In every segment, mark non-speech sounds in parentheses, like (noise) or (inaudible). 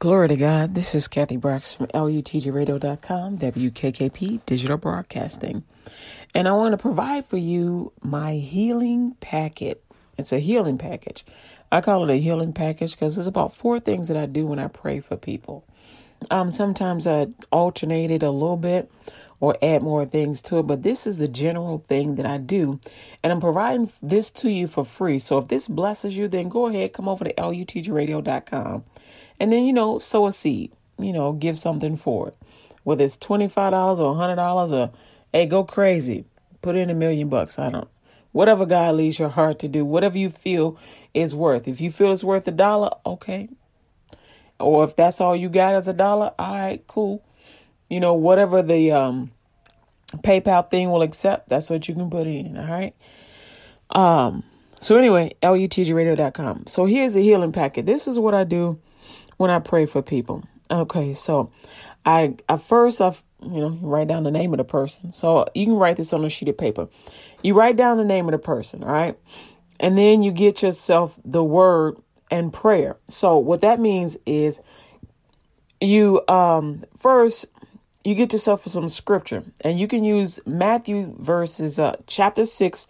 Glory to God. This is Kathy Brooks from LUTGRadio.com, WKKP Digital Broadcasting. And I want to provide for you my healing packet. It's a healing package. I call it a healing package because there's about four things that I do when I pray for people. Um, sometimes I alternate it a little bit or add more things to it, but this is the general thing that I do. And I'm providing this to you for free. So if this blesses you, then go ahead, come over to lutgradio.com and then, you know, sow a seed, you know, give something for it. Whether it's $25 or $100 or, hey, go crazy, put in a million bucks. I don't, whatever God leads your heart to do, whatever you feel is worth. If you feel it's worth a dollar, okay. Or if that's all you got is a dollar, all right, cool you know, whatever the um, PayPal thing will accept, that's what you can put in. All right. Um, so anyway, lutgradio.com. So here's the healing packet. This is what I do when I pray for people. Okay, so I at first I you know write down the name of the person. So you can write this on a sheet of paper. You write down the name of the person, all right, and then you get yourself the word and prayer. So what that means is you um first you get yourself some scripture and you can use Matthew verses uh, chapter 6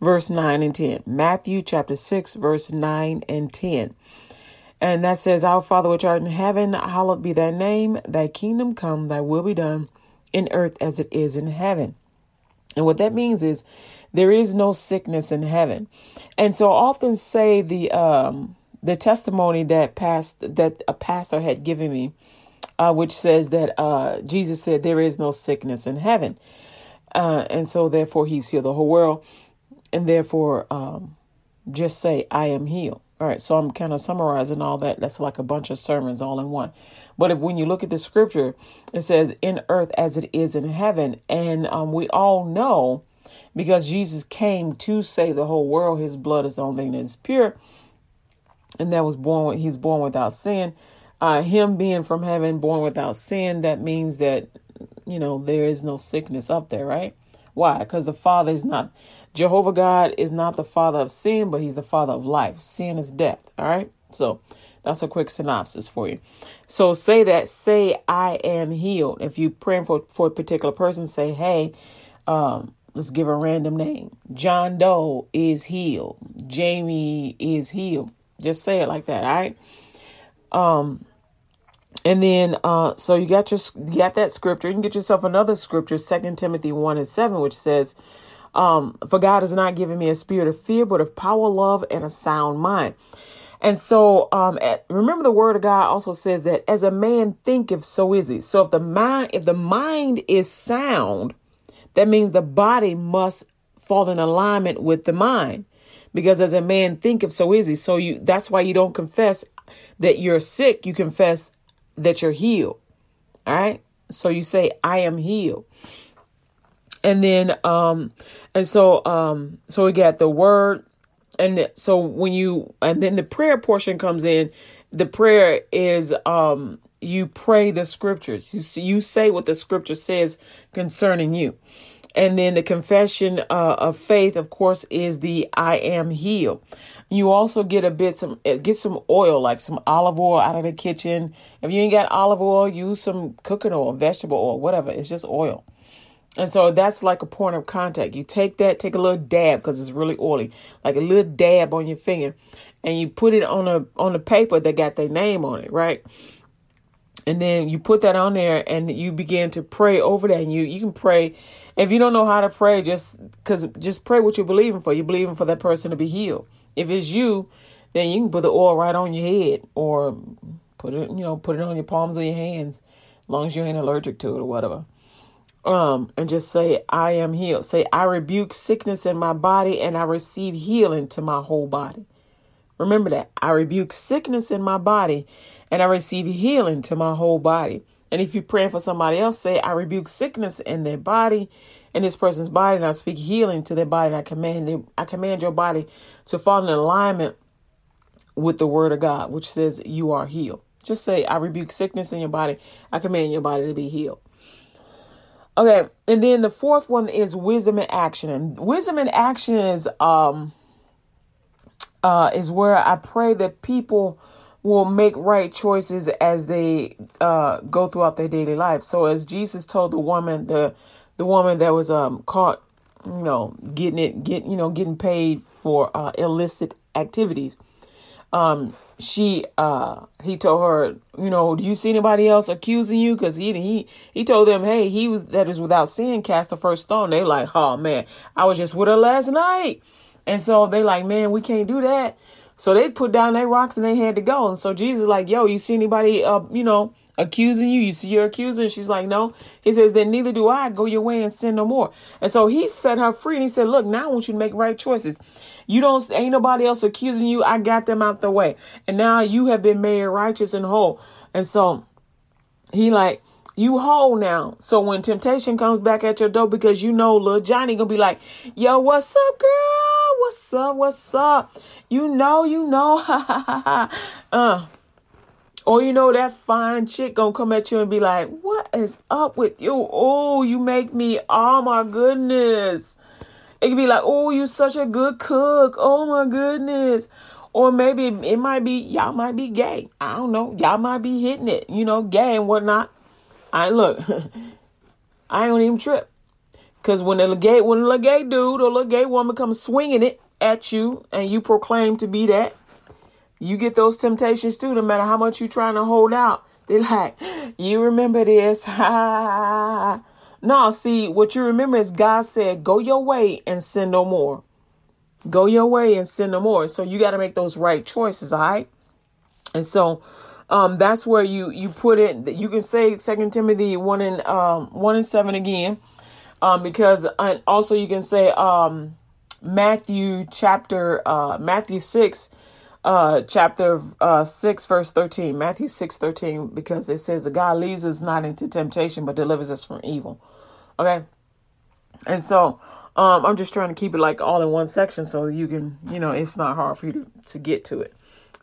verse 9 and 10 Matthew chapter 6 verse 9 and 10 and that says our father which art in heaven hallowed be thy name thy kingdom come thy will be done in earth as it is in heaven and what that means is there is no sickness in heaven and so I often say the um the testimony that past that a pastor had given me uh, which says that uh, Jesus said there is no sickness in heaven. Uh, and so, therefore, he's healed the whole world. And therefore, um, just say, I am healed. All right, so I'm kind of summarizing all that. That's like a bunch of sermons all in one. But if when you look at the scripture, it says, in earth as it is in heaven. And um, we all know because Jesus came to save the whole world, his blood is the only thing that is pure. And that was born, he's born without sin uh, him being from heaven, born without sin, that means that, you know, there is no sickness up there, right? Why? Because the Father is not, Jehovah God is not the Father of sin, but He's the Father of life. Sin is death, all right? So that's a quick synopsis for you. So say that, say, I am healed. If you're praying for, for a particular person, say, hey, um, let's give a random name. John Doe is healed. Jamie is healed. Just say it like that, all right? Um, and then, uh, so you got your you got that scripture. You can get yourself another scripture, Second Timothy one and seven, which says, um, "For God has not given me a spirit of fear, but of power, love, and a sound mind." And so, um, at, remember the word of God also says that as a man thinketh, so is he. So if the mind, if the mind is sound, that means the body must fall in alignment with the mind, because as a man thinketh, so is he. So you, that's why you don't confess that you're sick. You confess that you're healed. All right. So you say, I am healed. And then, um, and so, um, so we got the word. And so when you, and then the prayer portion comes in, the prayer is, um, you pray the scriptures. You, see, you say what the scripture says concerning you. And then the confession uh, of faith, of course, is the I am healed. You also get a bit some eh, get some oil, like some olive oil out of the kitchen. If you ain't got olive oil, use some cooking oil, vegetable oil, whatever. It's just oil. And so that's like a point of contact. You take that, take a little dab because it's really oily, like a little dab on your finger, and you put it on a on a paper that got their name on it, right? And then you put that on there, and you begin to pray over that. And you you can pray if you don't know how to pray, just because just pray what you're believing for. You're believing for that person to be healed. If it's you, then you can put the oil right on your head or put it, you know, put it on your palms of your hands, as long as you ain't allergic to it or whatever. Um, and just say, I am healed. Say, I rebuke sickness in my body and I receive healing to my whole body. Remember that. I rebuke sickness in my body and I receive healing to my whole body. And if you're praying for somebody else, say, I rebuke sickness in their body in this person's body, and I speak healing to their body, and I command them, I command your body to fall in alignment with the word of God, which says you are healed. Just say, I rebuke sickness in your body. I command your body to be healed. Okay, and then the fourth one is wisdom in action. And wisdom in action is um uh is where I pray that people will make right choices as they uh, go throughout their daily life. So as Jesus told the woman, the the woman that was um, caught, you know, getting it, get you know, getting paid for uh, illicit activities. Um, she uh, he told her, you know, do you see anybody else accusing you? Because he he he told them, hey, he was that is without sin cast the first stone. They like, oh man, I was just with her last night, and so they like, man, we can't do that. So they put down their rocks and they had to go. And so Jesus like, yo, you see anybody, uh, you know, accusing you? You see your accuser? And she's like, no. He says, then neither do I. Go your way and sin no more. And so he set her free and he said, look, now I want you to make right choices. You don't, ain't nobody else accusing you. I got them out the way. And now you have been made righteous and whole. And so he like, you whole now. So when temptation comes back at your door, because you know little Johnny gonna be like, yo, what's up, girl? What's up? What's up? You know, you know, (laughs) uh, or you know that fine chick gonna come at you and be like, "What is up with you? Oh, you make me. Oh my goodness." It could be like, "Oh, you such a good cook. Oh my goodness." Or maybe it might be y'all might be gay. I don't know. Y'all might be hitting it, you know, gay and whatnot. I look. (laughs) I don't even trip. Cause when a gay when a gay dude or a gay woman comes swinging it, at you and you proclaim to be that, you get those temptations too, no matter how much you're trying to hold out. (laughs) They're like, you remember this. (laughs) no, see, what you remember is God said, go your way and sin no more. Go your way and sin no more. So you got to make those right choices, all right? And so um, that's where you you put it. You can say Second Timothy one and um, one and seven again, um, because and also you can say um, Matthew chapter uh Matthew 6 uh chapter uh 6 verse 13 Matthew 6 13 because it says that God leads us not into temptation but delivers us from evil. Okay? And so um I'm just trying to keep it like all in one section so you can you know it's not hard for you to, to get to it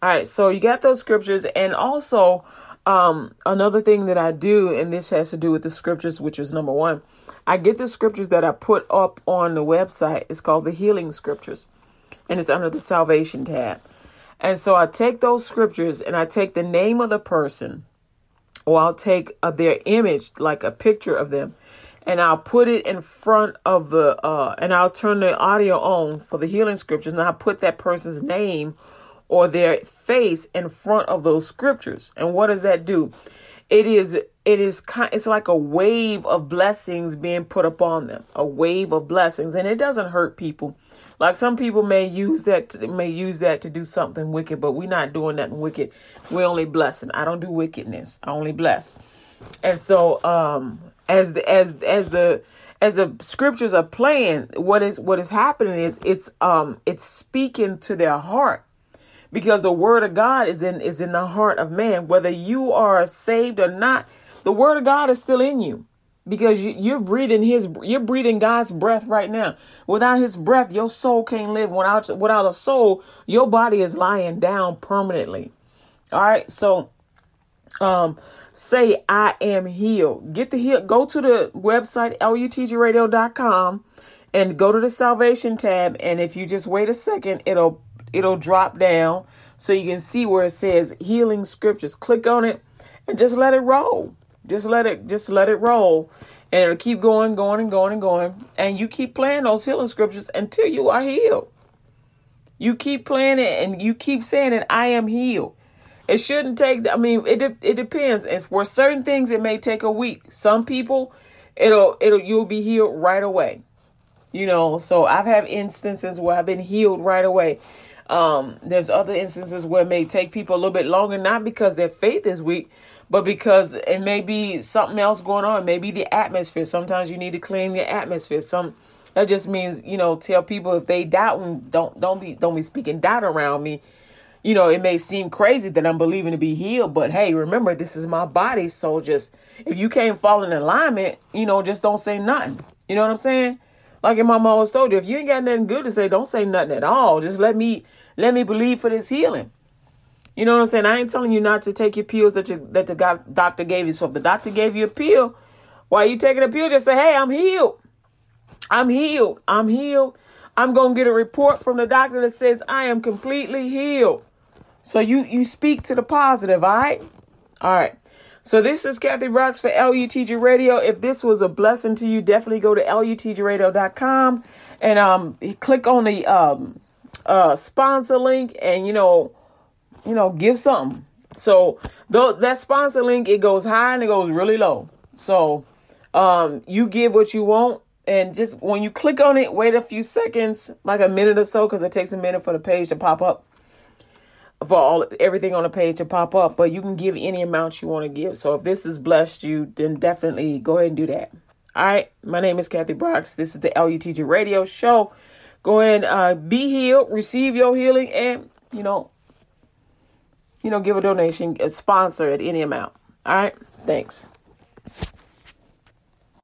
all right so you got those scriptures and also um another thing that I do and this has to do with the scriptures which is number one I get the scriptures that I put up on the website. It's called the Healing Scriptures, and it's under the Salvation tab. And so I take those scriptures and I take the name of the person, or I'll take uh, their image, like a picture of them, and I'll put it in front of the, uh, and I'll turn the audio on for the healing scriptures, and I'll put that person's name or their face in front of those scriptures. And what does that do? it is it is kind it's like a wave of blessings being put upon them a wave of blessings. And it doesn't hurt people. Like some people may use that to, may use that to do something wicked but we're not doing nothing wicked. We're only blessing. I don't do wickedness. I only bless. And so um as the as as the as the scriptures are playing what is what is happening is it's um it's speaking to their heart because the word of God is in is in the heart of man. Whether you are saved or not, the word of God is still in you because you, you're breathing his you're breathing God's breath right now. Without his breath, your soul can't live. Without without a soul, your body is lying down permanently. All right, so um say I am healed. Get the heal go to the website lutgradio.com and go to the salvation tab and if you just wait a second, it'll it'll drop down so you can see where it says healing scriptures. Click on it and just let it roll. Just let it just let it roll. And it'll keep going, going, and going and going. And you keep playing those healing scriptures until you are healed. You keep playing it and you keep saying it, I am healed. It shouldn't take, I mean, it, it depends. If for certain things, it may take a week. Some people, it'll, it'll, you'll be healed right away. You know, so I've had instances where I've been healed right away. Um, there's other instances where it may take people a little bit longer, not because their faith is weak, but because it may be something else going on. Maybe the atmosphere. Sometimes you need to clean the atmosphere. Some that just means you know tell people if they doubt and don't don't be don't be speaking doubt around me. You know it may seem crazy that I'm believing to be healed, but hey, remember this is my body. So just if you can't fall in alignment, you know just don't say nothing. You know what I'm saying? Like your mom always told you, if you ain't got nothing good to say, don't say nothing at all. Just let me let me believe for this healing. You know what I'm saying? I ain't telling you not to take your pills that you that the doctor gave you. So if the doctor gave you a pill, while you taking a pill, just say, "Hey, I'm healed. I'm healed. I'm healed. I'm gonna get a report from the doctor that says I am completely healed." So you you speak to the positive, all right? All right. So this is Kathy Brooks for LUTG Radio. If this was a blessing to you, definitely go to lutgradio.com and um click on the um uh sponsor link and you know you know give something. So though that sponsor link it goes high and it goes really low. So um you give what you want and just when you click on it, wait a few seconds, like a minute or so, because it takes a minute for the page to pop up for all everything on the page to pop up, but you can give any amount you want to give. So if this has blessed you, then definitely go ahead and do that. All right, my name is Kathy Brooks. This is the LUTG Radio Show. Go ahead, uh, be healed, receive your healing, and you know, you know, give a donation, a sponsor at any amount. All right, thanks.